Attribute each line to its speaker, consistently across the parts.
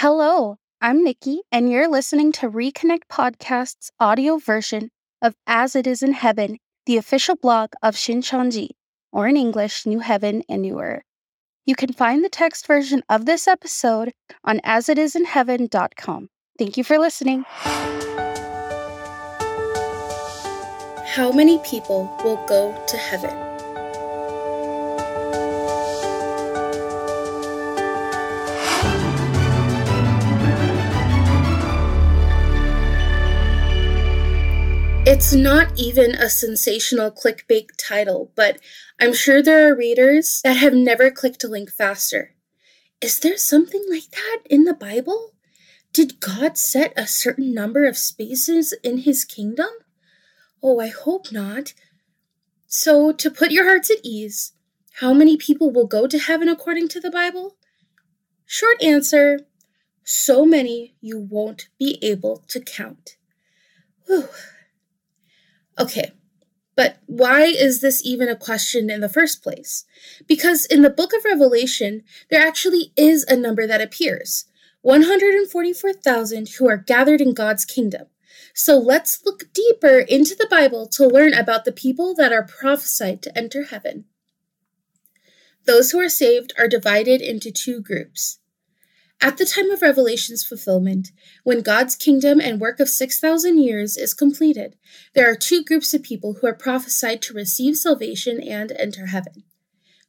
Speaker 1: Hello, I'm Nikki, and you're listening to Reconnect Podcast's audio version of As It Is in Heaven, the official blog of Shincheonji, or in English, New Heaven and New Earth. You can find the text version of this episode on asitisinheaven.com. Thank you for listening.
Speaker 2: How many people will go to heaven? It's not even a sensational clickbait title, but I'm sure there are readers that have never clicked a link faster. Is there something like that in the Bible? Did God set a certain number of spaces in his kingdom? Oh, I hope not. So, to put your hearts at ease, how many people will go to heaven according to the Bible? Short answer so many you won't be able to count. Whew. Okay, but why is this even a question in the first place? Because in the book of Revelation, there actually is a number that appears 144,000 who are gathered in God's kingdom. So let's look deeper into the Bible to learn about the people that are prophesied to enter heaven. Those who are saved are divided into two groups. At the time of Revelation's fulfillment, when God's kingdom and work of 6,000 years is completed, there are two groups of people who are prophesied to receive salvation and enter heaven.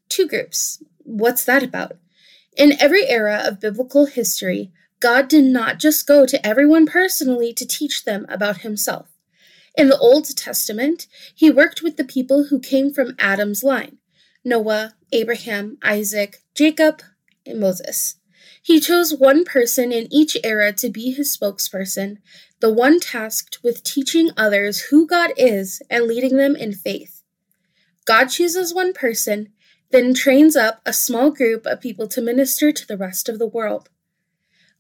Speaker 2: Two groups. What's that about? In every era of biblical history, God did not just go to everyone personally to teach them about himself. In the Old Testament, he worked with the people who came from Adam's line Noah, Abraham, Isaac, Jacob, and Moses. He chose one person in each era to be his spokesperson, the one tasked with teaching others who God is and leading them in faith. God chooses one person, then trains up a small group of people to minister to the rest of the world.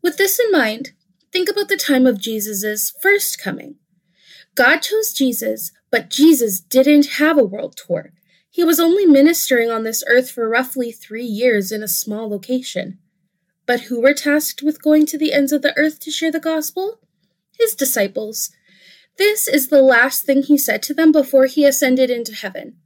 Speaker 2: With this in mind, think about the time of Jesus' first coming. God chose Jesus, but Jesus didn't have a world tour. He was only ministering on this earth for roughly three years in a small location. But who were tasked with going to the ends of the earth to share the gospel? His disciples. This is the last thing he said to them before he ascended into heaven.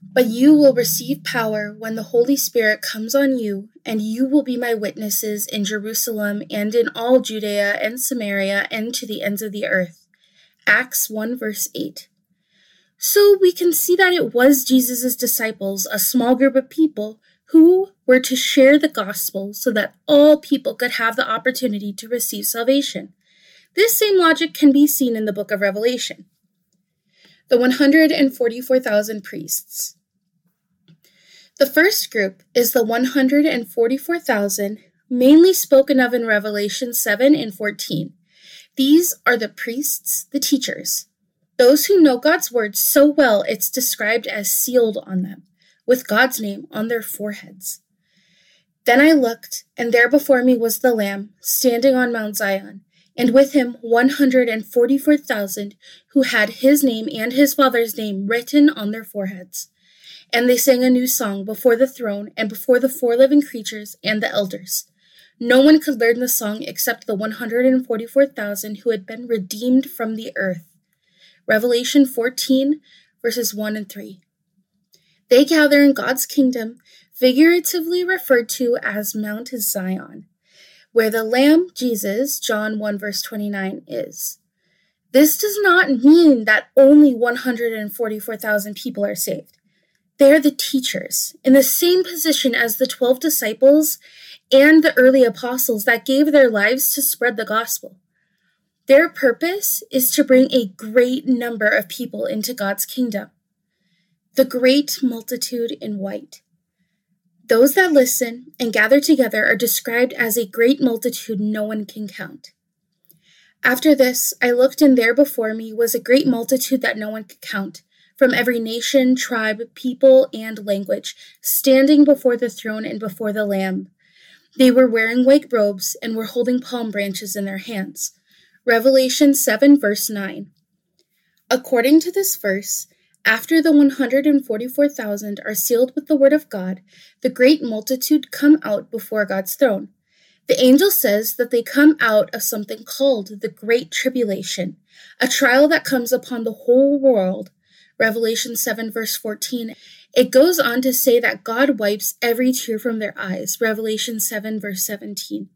Speaker 2: But you will receive power when the Holy Spirit comes on you, and you will be my witnesses in Jerusalem and in all Judea and Samaria and to the ends of the earth. Acts 1 verse 8. So we can see that it was Jesus' disciples, a small group of people, who were to share the gospel so that all people could have the opportunity to receive salvation. This same logic can be seen in the book of Revelation. The 144,000 priests. The first group is the 144,000 mainly spoken of in Revelation 7 and 14. These are the priests, the teachers, those who know God's word so well it's described as sealed on them with God's name on their foreheads. Then I looked, and there before me was the Lamb, standing on Mount Zion, and with him 144,000 who had his name and his father's name written on their foreheads. And they sang a new song before the throne and before the four living creatures and the elders. No one could learn the song except the 144,000 who had been redeemed from the earth. Revelation 14, verses 1 and 3. They gather in God's kingdom, figuratively referred to as Mount Zion, where the Lamb, Jesus, John 1 verse 29, is. This does not mean that only 144,000 people are saved. They are the teachers, in the same position as the 12 disciples and the early apostles that gave their lives to spread the gospel. Their purpose is to bring a great number of people into God's kingdom the great multitude in white. Those that listen and gather together are described as a great multitude no one can count. After this, I looked, and there before me was a great multitude that no one could count, from every nation, tribe, people, and language, standing before the throne and before the Lamb. They were wearing white robes and were holding palm branches in their hands. Revelation 7, verse 9. According to this verse, after the 144,000 are sealed with the word of God, the great multitude come out before God's throne. The angel says that they come out of something called the Great Tribulation, a trial that comes upon the whole world. Revelation 7, verse 14. It goes on to say that God wipes every tear from their eyes. Revelation 7, verse 17.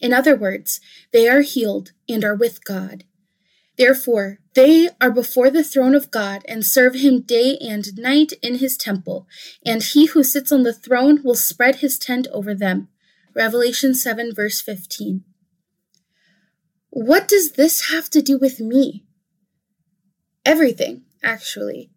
Speaker 2: In other words, they are healed and are with God. Therefore, they are before the throne of God and serve him day and night in his temple, and he who sits on the throne will spread his tent over them. Revelation 7, verse 15. What does this have to do with me? Everything, actually.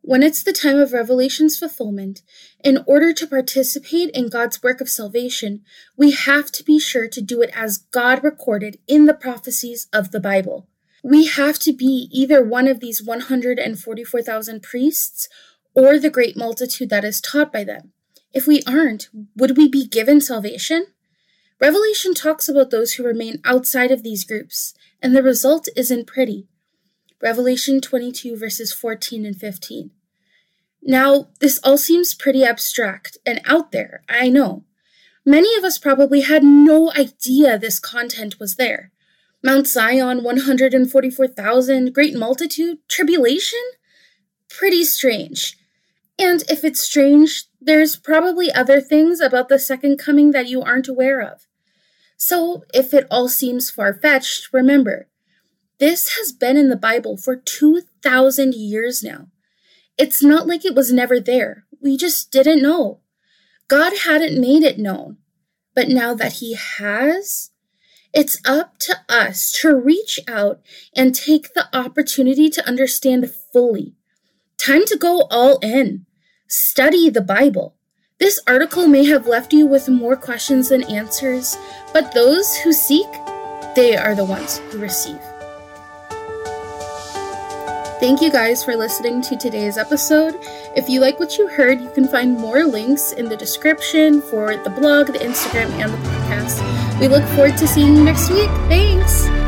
Speaker 2: When it's the time of Revelation's fulfillment, in order to participate in God's work of salvation, we have to be sure to do it as God recorded in the prophecies of the Bible. We have to be either one of these 144,000 priests or the great multitude that is taught by them. If we aren't, would we be given salvation? Revelation talks about those who remain outside of these groups, and the result isn't pretty. Revelation 22, verses 14 and 15. Now, this all seems pretty abstract and out there, I know. Many of us probably had no idea this content was there. Mount Zion, 144,000, great multitude, tribulation? Pretty strange. And if it's strange, there's probably other things about the second coming that you aren't aware of. So, if it all seems far fetched, remember, this has been in the Bible for 2,000 years now. It's not like it was never there. We just didn't know. God hadn't made it known. But now that He has, it's up to us to reach out and take the opportunity to understand fully. Time to go all in. Study the Bible. This article may have left you with more questions than answers, but those who seek, they are the ones who receive. Thank you guys for listening to today's episode. If you like what you heard, you can find more links in the description for the blog, the Instagram, and the podcast. We look forward to seeing you next week. Thanks!